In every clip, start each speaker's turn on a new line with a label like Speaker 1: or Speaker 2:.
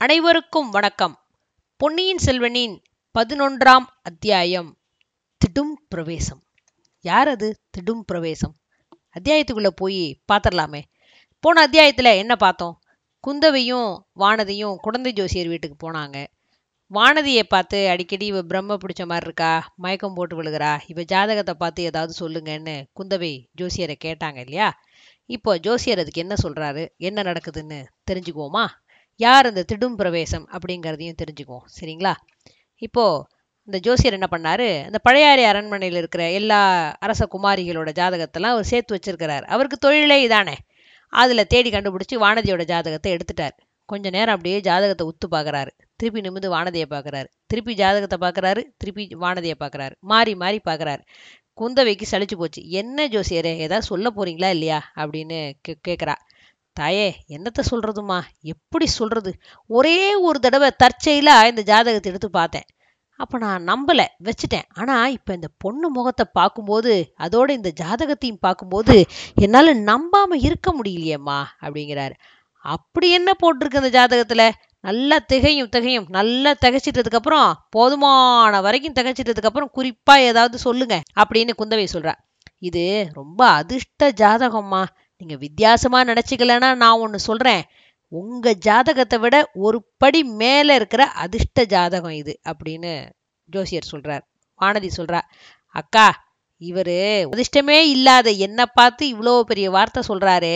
Speaker 1: அனைவருக்கும் வணக்கம். பொன்னியின் செல்வனின் பதினொன்றாம் அத்தியாயம் திடும் பிரவேசம். யார் அது? திடும் பிரவேசம். அத்தியாயத்துக்குள்ள போய் பார்த்துடலாமே போன அத்தியாயத்துல என்ன பார்த்தோம்? குந்தவையும் வானதியும் குழந்தை ஜோசியர் வீட்டுக்கு போனாங்க. வானதியை பார்த்து அடிக்கடி இவ பிரம்ம பிடிச்ச மாதிரி இருக்கா? மயக்கம் போட்டு விழுகிறா? இவ ஜாதகத்தை பார்த்து ஏதாவது சொல்லுங்கன்னு குந்தவை ஜோசியரை கேட்டாங்க இல்லையா? இப்போ ஜோசியர் அதுக்கு என்ன சொல்றாரு? என்ன நடக்குதுன்னு தெரிஞ்சுக்குவோமா? யார் அந்த திடும் பிரவேசம் அப்படிங்கிறதையும் தெரிஞ்சுக்குவோம். சரிங்களா? இப்போ இந்த ஜோசியர் என்ன பண்ணாரு? அந்த பழையாறை அரண்மனையில் இருக்கிற எல்லா அரச குமாரிகளோட ஜாதகத்தெல்லாம் அவர் சேர்த்து வச்சிருக்கிறார். அவருக்கு தொழிலே இதானே. அதில் தேடி கண்டுபிடிச்சி வானதியோட ஜாதகத்தை எடுத்துட்டார். கொஞ்ச நேரம் அப்படியே ஜாதகத்தை உத்து பார்க்குறாரு திருப்பி நிமிந்து வானதியை பார்க்குறாரு திருப்பி ஜாதகத்தை பார்க்கறாரு திருப்பி வானதியை பார்க்குறாரு மாறி மாறி பார்க்குறாரு குந்தவைக்கு சளிச்சு போச்சு. என்ன ஜோசியரே ஏதாவது சொல்ல போறீங்களா இல்லையா? அப்படின்னு கே கேட்குறா தாயே என்னத்தை சொல்றதுமா எப்படி சொல்றது? ஒரே ஒரு தடவை தற்செயலா இந்த ஜாதகத்தை எடுத்து பார்த்தேன். அப்ப நான் நம்பல வச்சுட்டேன். ஆனா இப்ப இந்த பொண்ணு முகத்தை பார்க்கும்போது அதோட இந்த ஜாதகத்தையும் பார்க்கும்போது என்னால நம்பாம இருக்க முடியலையேம்மா அப்படிங்கிறாரு. அப்படி என்ன போட்டிருக்கு அந்த ஜாதகத்துல? நல்லா திகையும் திகையும் நல்லா திகைச்சிட்டதுக்கு அப்புறம் போதுமான வரைக்கும் திகைச்சிட்டதுக்கு அப்புறம் குறிப்பா ஏதாவது சொல்லுங்க அப்படின்னு குந்தவை சொல்றா. இது ரொம்ப அதிர்ஷ்ட ஜாதகம்மா. நீங்க வித்தியாசமா நினைச்சுக்கலன்னா நான் ஒன்று சொல்றேன். உங்க ஜாதகத்தை விட ஒரு படி மேல இருக்கிற அதிர்ஷ்ட ஜாதகம் இது அப்படின்னு ஜோசியர் சொல்றார். வானதி சொல்றா அக்கா இவரு அதிர்ஷ்டமே இல்லாத என்னை பார்த்து இவ்வளோ பெரிய வார்த்தை சொல்கிறாரு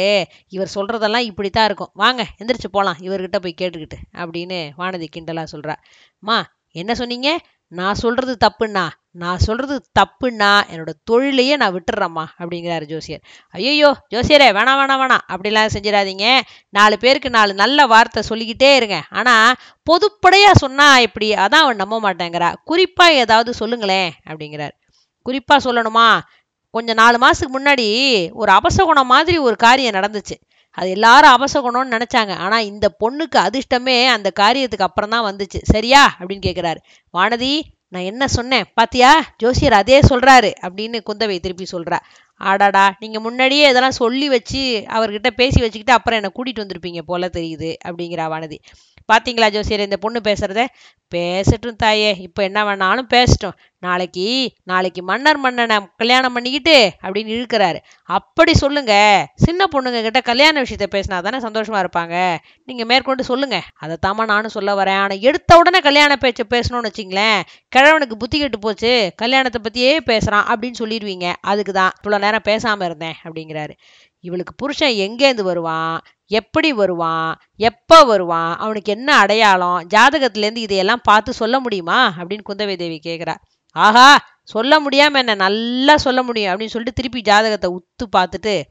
Speaker 1: இவர் சொல்றதெல்லாம் இப்படித்தான் இருக்கும். வாங்க எந்திரிச்சு போகலாம் இவர்கிட்ட போய் கேட்டுக்கிட்டு அப்படின்னு வானதி கிண்டலாக சொல்கிறா அம்மா என்ன சொன்னீங்க? நான் சொல்றது தப்புண்ணா நான் சொல்றது தப்புன்னா என்னோட தொழிலையே நான் விட்டுறேம்மா அப்படிங்கிறாரு ஜோசியர். ஐயோ ஜோசியரே வேணாம் வேணாம் வேணாம் அப்படிலாம் செஞ்சிடாதீங்க. நாலு பேருக்கு நாலு நல்ல வார்த்தை சொல்லிக்கிட்டே இருங்க. ஆனா பொதுப்படையா சொன்னா இப்படி அதான் அவன் நம்ப மாட்டேங்கிறா. குறிப்பா ஏதாவது சொல்லுங்களேன் அப்படிங்கிறார். குறிப்பா சொல்லணுமா? கொஞ்சம் நாலு மாசத்துக்கு முன்னாடி ஒரு அபசகுணம் மாதிரி ஒரு காரியம் நடந்துச்சு. அது எல்லாரும் அபசகுணம்னு நினைச்சாங்க. ஆனா இந்த பொண்ணுக்கு அதிர்ஷ்டமே அந்த காரியத்துக்கு அப்புறம் தான் வந்துச்சு. சரியா? அப்படின்னு கேக்குறாரு. வானதி நான் என்ன சொன்னேன்? பாத்தியா? ஜோசியர் அதே சொல்றாரு அப்படின்னு குந்தவை திருப்பி சொல்றா. ஆடாடா நீங்க முன்னாடியே இதெல்லாம் சொல்லி வச்சு அவர்கிட்ட பேசி வச்சுக்கிட்டு அப்புறம் என்ன கூட்டிட்டு வந்திருப்பீங்க போல தெரியுது அப்படிங்கிறா வானதி. பாத்தீங்களா ஜோசியர் இந்த பொண்ணு பேசுறத? பேசட்டும் தாயே. இப்ப என்ன வேணாலும் பேசட்டும். நாளைக்கு நாளைக்கு மன்னர் மன்னனை கல்யாணம் பண்ணிக்கிட்டு அப்படின்னு இழுக்கிறாரு. அப்படி சொல்லுங்க. சின்ன பொண்ணுங்க கிட்ட கல்யாண விஷயத்த பேசினா தானே சந்தோஷமா இருப்பாங்க. நீங்க மேற்கொண்டு சொல்லுங்க. அதைத்தாம்மா நானும் சொல்ல வரேன். ஆனா எடுத்த உடனே கல்யாண பேச்ச பேசணும்னு வச்சிங்களேன். கிழவனுக்கு புத்தி கெட்டு போச்சு. கல்யாணத்தை பத்தியே பேசுறான் அப்படின்னு சொல்லிடுவீங்க. அதுக்கு தான் இவ்வளவு நேரம் பேசாம இருந்தேன் அப்படிங்கிறாரு. இவளுக்கு புருஷன் எங்கேருந்து வருவான்? எப்படி வருவான்? எப்போ வருவான்? அவனுக்கு என்ன அடையாளம்? ஜாதகத்திலேருந்து இதையெல்லாம் பார்த்து சொல்ல முடியுமா? அப்படின்னு குந்தவை தேவி கேட்குறா. ஆஹா சொல்ல முடியாம என்ன நல்லா சொல்ல முடியும் அப்படின்னு சொல்லிட்டு திருப்பி ஜாதகத்தை உத்து பார்த்துட்டு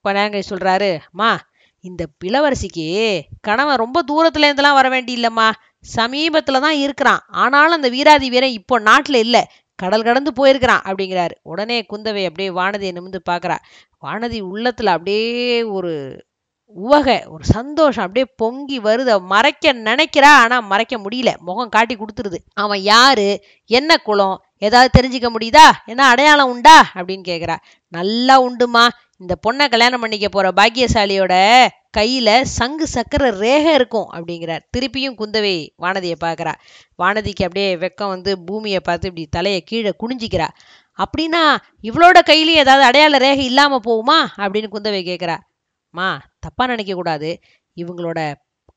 Speaker 1: கொஞ்ச நேரம் கழிச்சு அம்மா இந்த பிளவரசிக்கு கணவன் ரொம்ப தூரத்துலேருந்துலாம் வர வர வேண்டியில்லம்மா. சமீபத்தில் தான் இருக்கிறான். ஆனாலும் அந்த வீராதி வீரன் இப்போ நாட்டில் இல்லை. கடல் கடந்து போயிருக்கிறான் அப்படிங்கிறாரு. உடனே குந்தவை அப்படியே வானதியை நிமிந்து பார்க்குறா. வானதி உள்ளத்தில் அப்படியே ஒரு உவகை ஒரு சந்தோஷம் அப்படியே பொங்கி வருது. மறைக்க நினைக்கிறா ஆனா மறைக்க முடியல. முகம் காட்டி கொடுத்துருது. அவன் யாரு? என்ன குளம் ஏதாவது தெரிஞ்சுக்க முடியுதா? என்ன அடையாளம் உண்டா? அப்படின்னு கேக்குறா. நல்லா உண்டுமா. இந்த பொண்ணை கல்யாணம் பண்ணிக்க போற பாக்கியசாலியோட கையில சங்கு சக்கர ரேகை இருக்கும் அப்படிங்கிறார். திருப்பியும் குந்தவை வானதியை பார்க்குறா வானதிக்கு அப்படியே வெக்கம் வந்து பூமியை பார்த்து இப்படி தலையை கீழே குனிஞ்சிக்கிறா. அப்படின்னா இவளோட கையிலையும் ஏதாவது அடையாள ரேகை இல்லாம போகுமா? அப்படின்னு குந்தவை கேட்கிறா மா தப்பா நினைக்க கூடாது. இவங்களோட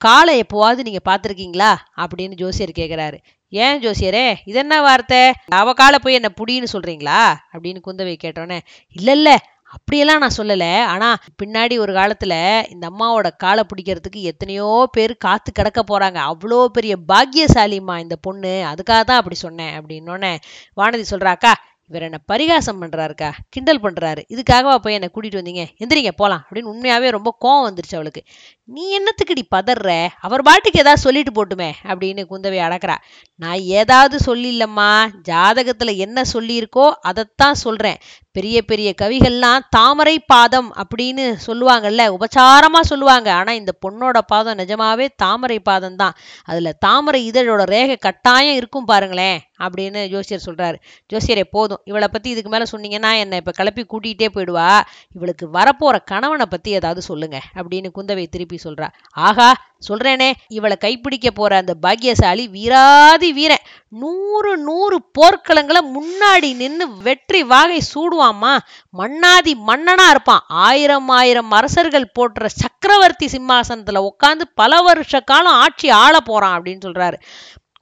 Speaker 1: காலை எப்போவாவது நீங்க பார்த்துருக்கீங்களா? அப்படின்னு ஜோசியர் கேட்குறாரு ஏன் ஜோசியரே இது என்ன வார்த்தை? அவ காலை போய் என்ன புடின்னு சொல்றீங்களா? அப்படின்னு குந்தவை கேட்டோன்னே இல்ல இல்ல அப்படியெல்லாம் நான் சொல்லல. ஆனா பின்னாடி ஒரு காலத்துல இந்த அம்மாவோட காலை பிடிக்கிறதுக்கு எத்தனையோ பேர் காத்து கிடக்க போறாங்க. அவ்வளோ பெரிய பாக்கியசாலிம்மா இந்த பொண்ணு. அதுக்காக தான் அப்படி சொன்னேன். அப்படின்னோடனே வானதி சொல்றாக்கா இவர் என்ன பரிகாசம் பண்றாருக்கா? கிண்டல் பண்றாரு. இதுக்காகவா போய் என்னை கூட்டிகிட்டு வந்தீங்க? எந்திரிங்க போகலாம் அப்படின்னு உண்மையாகவே ரொம்ப கோவம் வந்துருச்சு அவளுக்கு. நீ என்னத்துக்குடி பதற அவர் பாட்டுக்கு ஏதாவது சொல்லிட்டு போட்டுமே அப்படின்னு குந்தவை அடக்குறா. நான் ஏதாவது சொல்லில்லம்மா. ஜாதகத்துல என்ன சொல்லியிருக்கோ அதைத்தான் சொல்றேன். பெரிய பெரிய கவிகள்லாம் தாமரை பாதம் அப்படின்னு சொல்லுவாங்கல்ல உபச்சாரமாக சொல்லுவாங்க. ஆனா இந்த பொண்ணோட பாதம் நிஜமாவே தாமரை பாதம் தான். அதுல தாமரை இதழோட ரேகை கட்டாயம் இருக்கும் பாருங்களேன் அப்படின்னு ஜோசியர் சொல்றாரு. ஜோசியரே போதும். இவளை பத்தி இதுக்கு மேல சொன்னீங்கன்னா என்னை இப்ப கிளப்பி கூட்டிகிட்டே போயிடுவா. இவளுக்கு வரப்போற கணவனை பத்தி ஏதாவது சொல்லுங்க அப்படின்னு குந்தவை திருப்பி சொல்றா. ஆகா சொல்றேனே இவளை கைப்பிடிக்க போற அந்த பாக்கியசாலி வீராதி வீரன். நூறு நூறு போர்க்களங்களை முன்னாடி நின்னு வெற்றி வாகை சூடுவாமா மன்னாதி மன்னனா இருப்பான். ஆயிரம் ஆயிரம் அரசர்கள் போற்ற சக்கரவர்த்தி சிம்மாசனத்துல உட்காந்து பல வருஷ காலம் ஆட்சி ஆள போறான் அப்படின்னு சொல்றாரு.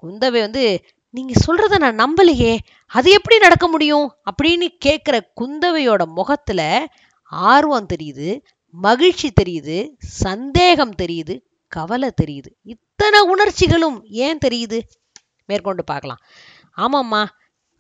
Speaker 1: குந்தவை வந்து நீங்க சொல்றத நான் நம்பலையே. அது எப்படி நடக்க முடியும்? அப்படின்னு கேக்குற குந்தவையோட முகத்துல ஆர்வம் தெரியுது மகிழ்ச்சி தெரியுது சந்தேகம் தெரியுது கவலை தெரியுது. இத்தனை உணர்ச்சிகளும் ஏன் தெரியுது? மேற்கொண்டு பார்க்கலாம். ஆமாம்மா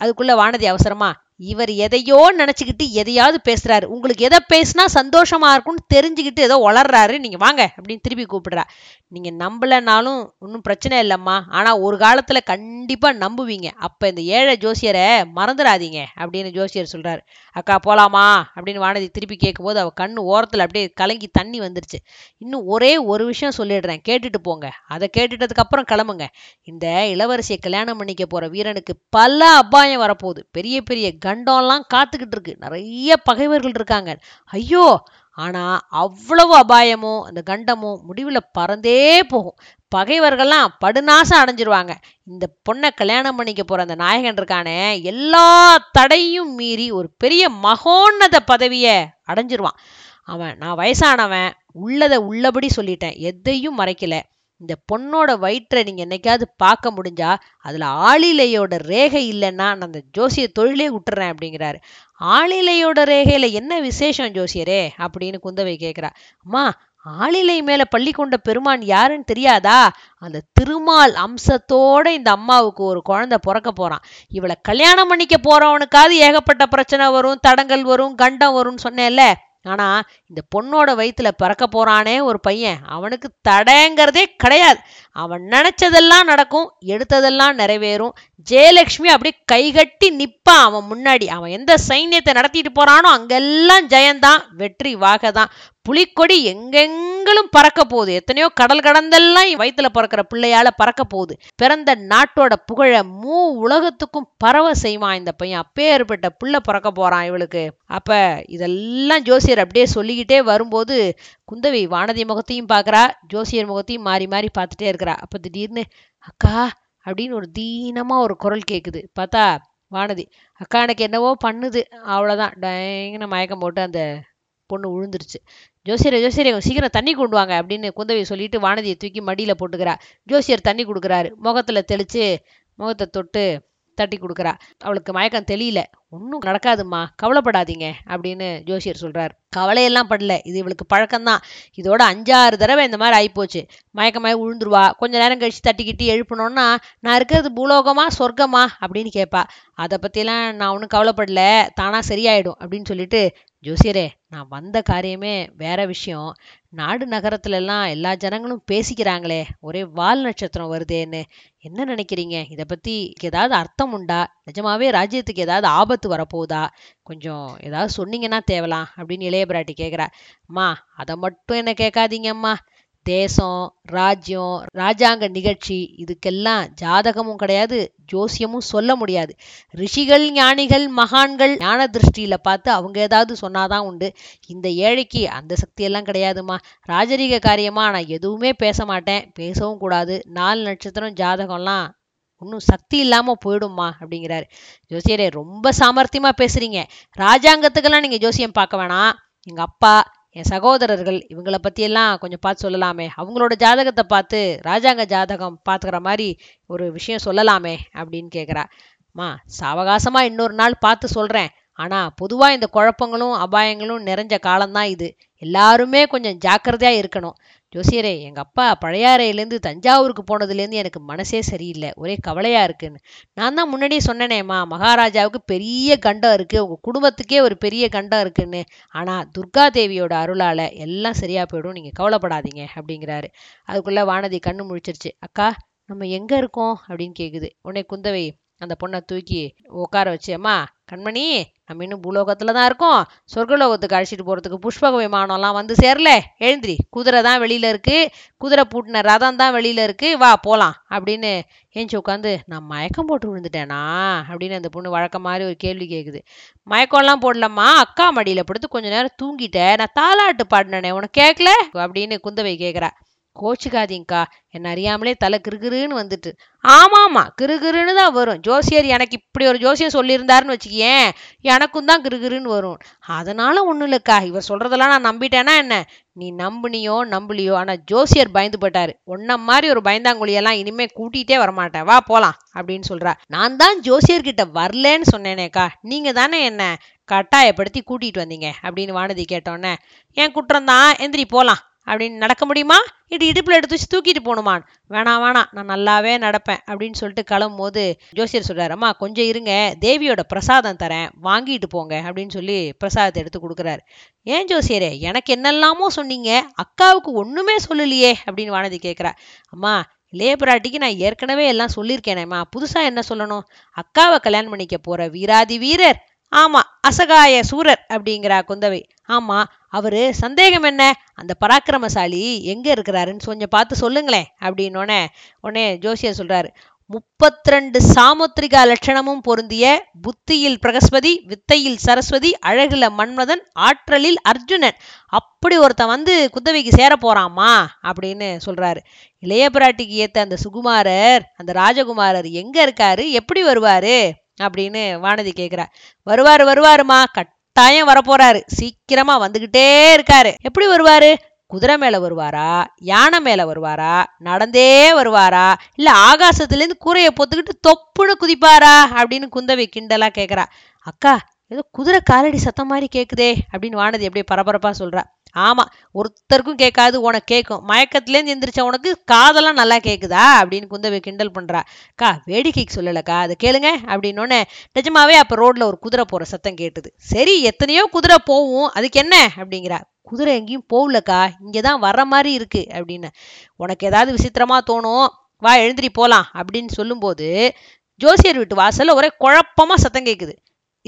Speaker 1: அதுக்குள்ள வானதி அவசரமா இவர் எதையோ நினைச்சுக்கிட்டு எதையாவது பேசுறாரு. உங்களுக்கு எதை பேசினா சந்தோஷமா இருக்கும்னு தெரிஞ்சுக்கிட்டு ஏதோ வளர்றாரு. நீங்க வாங்க அப்படின்னு திருப்பி கூப்பிடுறா. நீங்க நம்பலனாலும் ஒன்றும் பிரச்சனை இல்லைம்மா. ஆனா ஒரு காலத்துல கண்டிப்பா நம்புவீங்க. அப்ப இந்த ஏழை ஜோசியரை மறந்துடாதீங்க அப்படின்னு ஜோசியர் சொல்றாரு. அக்கா போலாமா அப்படின்னு வானதி திருப்பி கேட்கும்போது அவ கண்ணு ஓரத்துல அப்படியே கலங்கி தண்ணி வந்துருச்சு. இன்னும் ஒரே ஒரு விஷயம் சொல்லிடுறேன். கேட்டுட்டு போங்க. அதை கேட்டுட்டதுக்கு அப்புறம் கிளம்புங்க. இந்த இளவரசியை கல்யாணம் பண்ணிக்க போற வீரனுக்கு பல அபாயம் வரப்போகுது. பெரிய பெரிய கண்டம்லாம் காத்துக்கிட்டு இருக்கு. நிறைய பகைவர்கள் இருக்காங்க. ஐயோ! ஆனா அவ்வளவு அபாயமும் அந்த கண்டமும் முடிவுல பறந்தே போகும். பகைவர்கள்லாம் படுநாசம் அடைஞ்சிருவாங்க. இந்த பொண்ணை கல்யாணம் பண்ணிக்க போற அந்த நாயகன் இருக்கானே எல்லா தடையும் மீறி ஒரு பெரிய மகோன்னத பதவியை அடைஞ்சிருவான். அவன் நான் வயசானவன் உள்ளதை உள்ளபடி சொல்லிட்டேன். எதையும் மறைக்கல. இந்த பொண்ணோட வயிற்றை நீங்கள் என்னைக்காவது பார்க்க முடிஞ்சா அதில் ஆளிலையோட ரேகை இல்லைன்னா நான் அந்த ஜோசிய தொழிலே விட்டுறேன் அப்படிங்கிறாரு. ஆளிலையோட ரேகையில் என்ன விசேஷம் ஜோசியரே? அப்படின்னு குந்தவை கேட்குறா அம்மா ஆளிலை மேலே பள்ளி கொண்ட பெருமான் யாருன்னு தெரியாதா? அந்த திருமால் அம்சத்தோட இந்த அம்மாவுக்கு ஒரு குழந்தை பிறக்க போகிறான் இவளை கல்யாணம் பண்ணிக்க போகிறவனுக்காவது ஏகப்பட்ட பிரச்சனை வரும் தடங்கள் வரும் கண்டம் வரும்னு சொன்னேன்ல. ஆனா இந்த பொண்ணோட வயித்துல பிறக்க போறானே ஒரு பையன் அவனுக்கு தடைங்கிறதே கிடையாது. அவன் நினைச்சதெல்லாம் நடக்கும் எடுத்ததெல்லாம் நிறைவேறும். ஜெயலட்சுமி அப்படியே கைகட்டி நிப்பான் அவன் முன்னாடி. அவன் எந்த சைன்யத்தை நடத்திட்டு போறானோ அங்கெல்லாம் ஜெயந்தான். வெற்றி வாகதான். புலிக்கொடி எங்கெங்களும் பறக்க போகுது. எத்தனையோ கடல் கடந்தெல்லாம் வயித்துல பிறக்கிற பிள்ளையால பறக்க போகுது. பிறந்த நாட்டோட புகழ மூ உலகத்துக்கும் பரவ செய்வான் இந்த பையன் அப்பேற்பட்ட பிள்ளை பிறக்க போறான் இவளுக்கு. அப்ப இதெல்லாம் ஜோசியர் அப்படியே சொல்லிக்கிட்டே வரும்போது குந்தவி வானதி முகத்தையும் பார்க்கறா. ஜோசியர் முகத்தையும் மாறி மாறி பார்த்துட்டே இருக்கிறா அப்போ திடீர்னு அக்கா அப்படின்னு ஒரு தீனமாக ஒரு குரல் கேட்குது பார்த்தா வானதி அக்கா எனக்கு என்னவோ பண்ணுது. அவ்வளோதான் டயங்கன மயக்கம் போட்டு அந்த பொண்ணு விழுந்துருச்சு ஜோசியரை ஜோசியரை சீக்கிரம் தண்ணி கொண்டு வாங்க அப்படின்னு குந்தவி சொல்லிட்டு வானதியை தூக்கி மடியில் போட்டுக்கிறா. ஜோசியர் தண்ணி கொடுக்குறாரு. முகத்தில் தெளித்து முகத்தை தொட்டு தட்டி கொடுக்குறா. அவளுக்கு மயக்கம் தெளியல. ஒன்றும் நடக்காதுமா கவலைப்படாதீங்க அப்படின்னு ஜோசியர் சொல்கிறார் கவலையெல்லாம் படல. இது இவளுக்கு பழக்கம்தான். இதோட அஞ்சாறு தடவை இந்த மாதிரி ஆகிப்போச்சு மயக்கமாய் விழுந்துருவா கொஞ்ச நேரம் கழிச்சு தட்டிக்கிட்டு எழுப்பணும்னா நான் இருக்கிறது பூலோகமா சொர்க்கமா? அப்படின்னு கேட்பா அதை பற்றிலாம் நான் ஒன்றும் கவலைப்படல. தானாக சரியாயிடும் அப்படின்னு சொல்லிட்டு ஜோசியரே நான் வந்த காரியமே வேற விஷயம். நாடு நகரத்துல எல்லாம் எல்லா ஜனங்களும் பேசிக்கிறாங்களே. ஒரே வால் நட்சத்திரம் வருதேன்னு. என்ன நினைக்கிறீங்க? இதை பத்தி ஏதாவது அர்த்தம் உண்டா? நிஜமாவே ராஜ்யத்துக்கு ஏதாவது ஆபத்து வரப்போகுதா? கொஞ்சம் ஏதாவது சொன்னீங்கன்னா தேவலாம் அப்படின்னு இளைய பிராட்டி கேட்குறா அம்மா அதை மட்டும் என்ன கேட்காதீங்கம்மா. தேசம் ராஜ்யம் ராஜாங்க நிகழ்ச்சி இதுக்கெல்லாம் ஜாதகமும் கிடையாது ஜோசியமும் சொல்ல முடியாது. ரிஷிகள் ஞானிகள் மகான்கள் ஞான திருஷ்டியில பார்த்து அவங்க ஏதாவது சொன்னாதான் உண்டு. இந்த ஏழைக்கு அந்த சக்தியெல்லாம் கிடையாதுமா ராஜரீக காரியமா நான் எதுவுமே பேச மாட்டேன் பேசவும் கூடாது. நாலு நட்சத்திரம் ஜாதகம்லாம் இன்னும் சக்தி இல்லாம போயிடும்மா அப்படிங்கிறாரு. ஜோசியரே ரொம்ப சாமர்த்தியமா பேசுறீங்க. ராஜாங்கத்துக்கெல்லாம் நீங்க ஜோசியம் பார்க்க வேணாம். எங்க அப்பா என் சகோதரர்கள் இவங்கள பற்றியெல்லாம் கொஞ்சம் பார்த்து சொல்லலாமே. அவங்களோட ஜாதகத்தை பார்த்து ராஜாங்க ஜாதகம் பார்த்துக்கிற மாதிரி ஒரு விஷயம் சொல்லலாமே அப்படின்னு கேட்குறா அம்மா சாவகாசமாக இன்னொரு நாள் பார்த்து சொல்கிறேன் ஆனால் பொதுவாக இந்த குழப்பங்களும் அபாயங்களும் நிறைஞ்ச காலம்தான் இது. எல்லாருமே கொஞ்சம் ஜாக்கிரதையாக இருக்கணும். ஜோசியரே எங்கள் அப்பா பழையாறையிலேருந்து தஞ்சாவூருக்கு போனதுலேருந்து எனக்கு மனசே சரியில்லை. ஒரே கவலையாக இருக்குன்னு. நான் தான் முன்னாடியே சொன்னேனேம்மா மகாராஜாவுக்கு பெரிய கண்டம் இருக்குது உங்கள் குடும்பத்துக்கே ஒரு பெரிய கண்டம் இருக்குன்னு. ஆனால் துர்கா தேவியோட அருளால் எல்லாம் சரியாக போயிடும். நீங்கள் கவலைப்படாதீங்க அப்படிங்கிறாரு. அதுக்குள்ளே வானதி கண்ணு முழிச்சிருச்சு. அக்கா நம்ம எங்கே இருக்கோம்? அப்படின்னு கேட்குது உடனே குந்தவை அந்த பொண்ணை தூக்கி உட்கார வச்சு அம்மா கண்மணி நம்ம இன்னும் பூலோகத்தில் தான் இருக்கோம். சொர்க்கலோகத்துக்கு அழைச்சிட்டு போகிறதுக்கு புஷ்பக விமானம்லாம் வந்து சேரல. எழுந்திரி. குதிரை தான் வெளியில் இருக்குது குதிரை பூட்டின ரதம் தான் வெளியில் இருக்குது வா போகலாம் அப்படின்னு ஏஞ்சி உட்காந்து நான் மயக்கம் போட்டு விழுந்துட்டேனா? அப்படின்னு அந்த பொண்ணு வழக்கம் மாதிரி ஒரு கேள்வி கேட்குது மயக்கம்லாம் போடலம்மா. அக்கா மடியில் படுத்து கொஞ்ச நேரம் தூங்கிட்டேன். நான் தாலாட்டு பாடினேனே உனக்கு கேட்கல அப்படின்னு குந்தவை கேட்குறா கோச்சுக்காதீங்கக்கா. என்ன அறியாமலே தலை கிருகிருன்னு வந்துட்டு. ஆமாம்மா கிருகிருன்னு தான் வரும். ஜோசியர் எனக்கு இப்படி ஒரு ஜோசியம் சொல்லியிருந்தாருன்னு வச்சுக்கியேன் எனக்கும் தான் கிருகிருன்னு வரும். அதனால ஒன்றும் இல்லைக்கா. இவர் சொல்றதெல்லாம் நான் நம்பிட்டேனா என்ன? நீ நம்புனியோ நம்பலையோ. ஆனா ஜோசியர் பயந்து போட்டாரு உன்ன மாதிரி ஒரு பயந்தாங்குழியெல்லாம் இனிமே கூட்டிகிட்டே வரமாட்டேன் வா போலாம் அப்படின்னு சொல்றா. நான் தான் ஜோசியர்கிட்ட வரலன்னு சொன்னேனேக்கா. நீங்க தானே என்ன கட்டாயப்படுத்தி கூட்டிட்டு வந்தீங்க அப்படின்னு வானதி கேட்டோன்னே என் குற்றம் தான். எந்திரி போலாம். அப்படின்னு நடக்க முடியுமா? இடி இடுப்பில் எடுத்து வச்சு தூக்கிட்டு போகணுமான். வேணாம் வேணாம் நான் நல்லாவே நடப்பேன் அப்படின்னு சொல்லிட்டு கிளம்பும் போது ஜோசியர் சொல்கிறாரம்மா அம்மா கொஞ்சம் இருங்க தேவியோட பிரசாதம் தரேன் வாங்கிட்டு போங்க அப்படின்னு சொல்லி பிரசாதத்தை எடுத்து கொடுக்குறாரு. ஏன் ஜோசியரே எனக்கு என்னெல்லாமோ சொன்னீங்க அக்காவுக்கு ஒன்றுமே சொல்லலையே அப்படின்னு வானதி கேட்குறா அம்மா லேபராட்டிக்கு பிராட்டிக்கு நான் ஏற்கனவே எல்லாம் சொல்லியிருக்கேனேம்மா புதுசாக என்ன சொல்லணும்? அக்காவை கல்யாணம் பண்ணிக்க போகிற வீராதி வீரர் ஆமா அசகாய சூரர் அப்படிங்கிறா குந்தவை. ஆமா அவரு சந்தேகம் என்ன? அந்த பராக்கிரமசாலி எங்க இருக்கிறாருன்னு கொஞ்சம் பார்த்து சொல்லுங்களேன் அப்படின்னோடனே உடனே ஜோசியர் சொல்றாரு முப்பத்திரெண்டு சாமுத்திரிகா லட்சணமும் பொருந்திய புத்தியில் பிரகஸ்பதி வித்தையில் சரஸ்வதி அழகுல மன்மதன் ஆற்றலில் அர்ஜுனன். அப்படி ஒருத்தன் வந்து குந்தவைக்கு சேர போறாமா அப்படின்னு சொல்றாரு. இளைய பிராட்டிக்கு ஏத்த அந்த சுகுமாரர் அந்த ராஜகுமாரர் எங்க இருக்காரு? எப்படி வருவாரு? அப்படின்னு வானதி கேட்குறா வருவாரு வருவாருமா கட்டாயம் வரப்போறாரு. சீக்கிரமா வந்துகிட்டே இருக்காரு. எப்படி வருவாரு? குதிரை மேல வருவாரா? யானை மேல வருவாரா? நடந்தே வருவாரா? இல்ல ஆகாசத்துலேருந்து கூரையை பொத்துக்கிட்டு தொப்புன்னு குதிப்பாரா? அப்படின்னு குந்தவை கிண்டலா கேட்குறா அக்கா ஏதோ குதிரை காலடி சத்தம் மாதிரி கேக்குதே அப்படின்னு வானதி அப்படியே பரபரப்பா சொல்றா. ஆமாம் ஒருத்தருக்கும் கேட்காது உனக்கு கேட்கும். மயக்கத்துலேருந்து எந்திரிச்ச உனக்கு காதெல்லாம் நல்லா கேட்குதா அப்படின்னு குந்தவை கிண்டல் பண்ணுறா கா வேடிக்கைக்கு சொல்லலக்கா அதை கேளுங்க அப்படின்னோடனே நிஜமாவே அப்போ ரோட்டில் ஒரு குதிரை போகிற சத்தம் கேட்டுது. சரி எத்தனையோ குதிரை போகும் அதுக்கு என்ன? அப்படிங்கிறா. குதிரை எங்கேயும் போகலக்கா இங்கே தான் வர்ற மாதிரி இருக்கு அப்படின்னு. உனக்கு ஏதாவது விசித்திரமா தோணும் வா எழுந்திரி போகலாம் அப்படின்னு சொல்லும்போது ஜோசியர் வீட்டு வாசலில் ஒரே குழப்பமா சத்தம் கேட்குது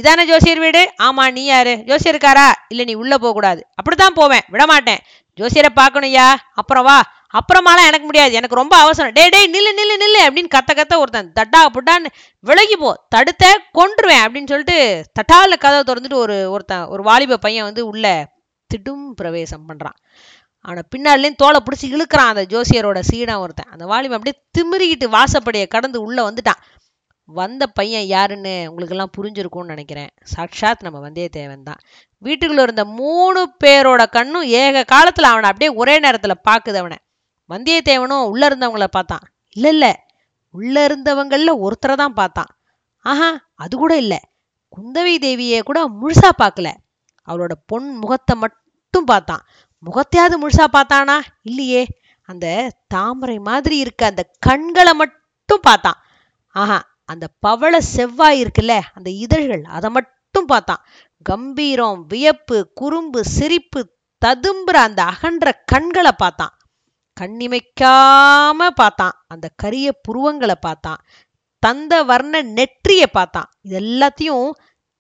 Speaker 1: இதானே ஜோசியர் வீடு? ஆமா நீ யாரு? ஜோசியருக்காரா? இல்ல நீ உள்ள போக கூடாது அப்படித்தான் போவேன். விட மாட்டேன் ஜோசியரை பார்க்கணும்யா அப்புறம் வா. அப்புறமாலாம் எனக்கு முடியாது. எனக்கு ரொம்ப அவசரம். டே டேய் நில்லு நில்லு நில்லு அப்படின்னு கத்த கத்த ஒருத்தன் தட்டா புட்டான்னு விலகி போ. தடுத்த கொன்றுவேன் அப்படின்னு சொல்லிட்டு தட்டால கதவை திறந்துட்டு ஒரு ஒருத்தன் ஒரு வாலிப பையன் வந்து உள்ள திடும் பிரவேசம் பண்றான். அவனை பின்னாடிலேயும் தோலை பிடிச்சி இழுக்கிறான் அந்த ஜோசியரோட சீடன் ஒருத்தன். அந்த வாலிபன் அப்படியே திமிரிக்கிட்டு வாசப்படியை கடந்து உள்ள வந்துட்டான். வந்த பையன் யாருன்னு உங்களுக்கெல்லாம் புரிஞ்சிருக்கும்னு நினைக்கிறேன். சாட்சாத் நம்ம வந்தியத்தேவன் தான். வீட்டுக்குள்ள இருந்த மூணு பேரோட கண்ணும் ஏக காலத்துல அவனை அப்படியே ஒரே நேரத்துல பாக்குது அவனை. வந்தியத்தேவனும் உள்ள இருந்தவங்கள பார்த்தான். இல்ல இல்ல. உள்ள இருந்தவங்களில் ஒருத்தரை தான் பார்த்தான். ஆஹா அது கூட இல்ல. குந்தவை தேவியை கூட முழுசா பார்க்கல. அவளோட பொன் முகத்தை மட்டும் பார்த்தான். முகத்தையாவது முழுசா பார்த்தானா? இல்லையே. அந்த தாமரை மாதிரி இருக்க அந்த கண்களை மட்டும் பார்த்தான். ஆஹா அந்த பவள செவ்வாய் இருக்குல்ல அந்த இதழ்கள் அதை மட்டும் பார்த்தான். கம்பீரம் வியப்பு குறும்பு சிரிப்பு ததும்புற அந்த அகன்ற கண்களை பார்த்தான். கண்ணிமைக்காம பார்த்தான். அந்த கரிய புருவங்களை பார்த்தான். தந்த வர்ண நெற்றிய பார்த்தான். இது எல்லாத்தையும்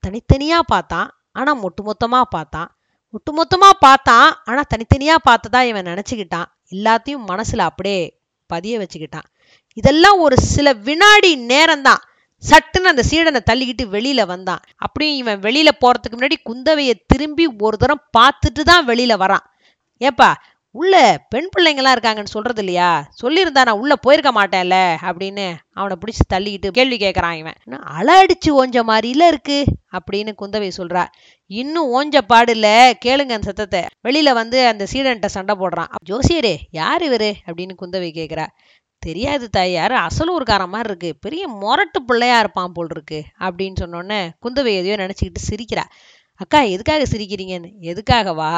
Speaker 1: தனித்தனியா பார்த்தான். ஆனா ஒட்டுமொத்தமா பார்த்தான். ஒட்டுமொத்தமா பார்த்தான். ஆனா தனித்தனியா பார்த்ததா இவன் நினைச்சுக்கிட்டான். எல்லாத்தையும் மனசுல அப்படியே பதிய வச்சுக்கிட்டான். இதெல்லாம் ஒரு சில வினாடி நேரம்தான். சட்டுன்னு அந்த சீடனை தள்ளிக்கிட்டு வெளியில வந்தான். அப்படியும் இவன் வெளியில போறதுக்கு முன்னாடி குந்தவையை திரும்பி ஒரு தரம் பார்த்துட்டு தான் வெளியில வரான். ஏப்பா உள்ள பெண் பிள்ளைங்களாம் இருக்காங்கன்னு சொல்றது இல்லையா சொல்லியிருந்தா நான் உள்ள போயிருக்க மாட்டேன்ல அப்படின்னு அவனை பிடிச்சி தள்ளிக்கிட்டு கேள்வி கேட்கறான் இவன். இன்னும் அலை அடிச்சு ஓஞ்ச மாதிரில இருக்கு? அப்படின்னு குந்தவை சொல்றா. இன்னும் ஓஞ்ச பாடு இல்ல கேளுங்க அந்த சத்தத்தை. வெளியில வந்து அந்த சீடன்ட்ட சண்டை போடுறான். ஜோசியரே யார் இவரு? அப்படின்னு குந்தவை கேட்கிறா தெரியாது தாயார் யாரும் அசலூர்காரன் மாதிரி இருக்கு. பெரிய மொரட்டு பிள்ளையா இருப்பான் போல் இருக்கு அப்படின்னு சொன்னோன்னே குந்தவை எதையோ நினைச்சுக்கிட்டு சிரிக்கிறா. அக்கா எதுக்காக சிரிக்கிறீங்கன்னு? எதுக்காகவா?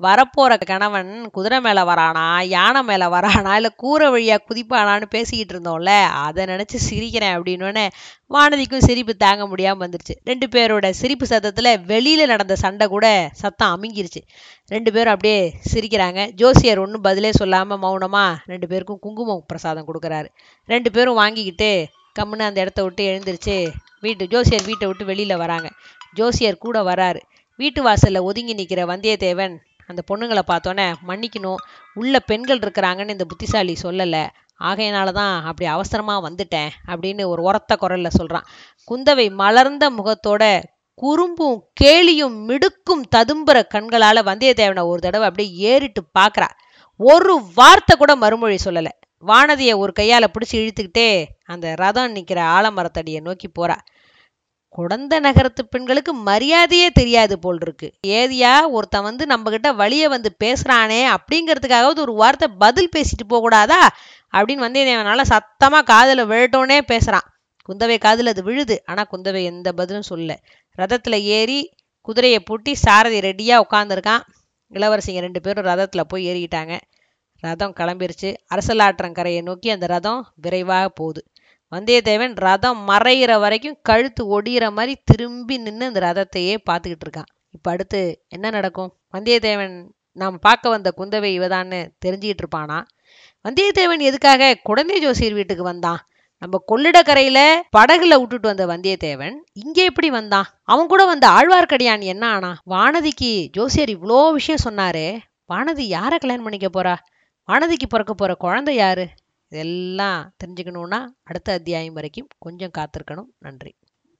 Speaker 1: வரப்போற கணவன் குதிரை மேல வரானா யானை மேல வரானா இல்ல கூரை வழியா குதிப்பானான்னு பேசிக்கிட்டு இருந்தோம்ல அதை நினைச்சு சிரிக்கிறேன் அப்படின்னு வானதிக்கும் சிரிப்பு தாங்க முடியாம வந்துருச்சு. ரெண்டு பேரோட சிரிப்பு சத்தத்துல வெளியில நடந்த சண்டை கூட சத்தம் அமுங்கிருச்சு. ரெண்டு பேரும் அப்படியே சிரிக்கிறாங்க. ஜோசியர் ஒன்றும் பதிலே சொல்லாம மௌனமா ரெண்டு பேருக்கும் குங்குமம் பிரசாதம் கொடுக்குறாரு. ரெண்டு பேரும் வாங்கிக்கிட்டு கம்முன்னு அந்த இடத்த விட்டு எழுந்திருச்சு வீட்டு ஜோசியர் வீட்டை விட்டு வெளியில வராங்க. ஜோசியர் கூட வராரு. வீட்டு வாசல்ல ஒதுங்கி நிற்கிற வந்தியத்தேவன் அந்த பொண்ணுங்களை பார்த்தோன்னே மன்னிக்கணும் உள்ள பெண்கள் இருக்கிறாங்கன்னு இந்த புத்திசாலி சொல்லலை. ஆகையினால தான் அப்படி அவசரமா வந்துட்டேன் அப்படின்னு ஒரு உரத்த குரலில் சொல்றான். குந்தவை மலர்ந்த முகத்தோட குறும்பும் கேலியும் மிடுக்கும் ததும்புற கண்களால வந்தியத்தேவனை ஒரு தடவை அப்படியே ஏறிட்டு பார்க்குறா ஒரு வார்த்தை கூட மறுமொழி சொல்லல. வானதியை ஒரு கையால பிடிச்சி இழுத்துக்கிட்டே அந்த ரதம் நிக்கிற ஆலமரத்தடியை நோக்கி போறா. குடந்த நகரத்து பெண்களுக்கு மரியாதையே தெரியாது போல் இருக்கு ஏதியா ஒருத்தன் வந்து நம்ம கிட்ட வழிய வந்து பேசுறானே அப்படிங்கிறதுக்காகவது ஒரு வார்த்தை பதில் பேசிட்டு போக கூடாதா அப்படின்னு நல்லா சத்தமா காதல விழட்டோன்னே பேசுறான். குந்தவை காதில் அது விழுது. ஆனா குந்தவை எந்த பதிலும் சொல்லல ரதத்துல ஏறி குதிரையை பூட்டி சாரதி ரெடியா உட்காந்துருக்கான் இளவரசிங்க ரெண்டு பேரும் ரதத்துல போய் ஏறிக்கிட்டாங்க ரதம் கிளம்பிருச்சு. அரசலாற்றங்கரையை நோக்கி அந்த ரதம் விரைவாக போகுது. வந்தியத்தேவன் ரதம் மறையிற வரைக்கும் கழுத்து ஒடியிற மாதிரி திரும்பி நின்று அந்த ரதத்தையே பார்த்துக்கிட்டு இருக்கான். இப்போ அடுத்து என்ன நடக்கும்? வந்தியத்தேவன் நாம் பார்க்க வந்த குந்தவை இவதான்னு தெரிஞ்சுக்கிட்டு இருப்பானா? வந்தியத்தேவன் எதுக்காக குழந்தை ஜோசியர் வீட்டுக்கு வந்தான்? நம்ம கொள்ளிடக்கரையில படகுல விட்டுட்டு வந்த வந்தியத்தேவன் இங்கே எப்படி வந்தான்? அவன் கூட வந்த ஆழ்வார்க்கடியான் என்ன ஆனா? வானதிக்கு ஜோசியர் இவ்வளோ விஷயம் சொன்னாரு. வானதி யாரை கல்யாணம் பண்ணிக்க போறா? வானதிக்கு பிறக்க போற குழந்தை யாரு? இதெல்லாம் தெரிஞ்சுக்கணுன்னா அடுத்த அத்தியாயம் வரைக்கும் கொஞ்சம் காத்திருக்கணும். நன்றி.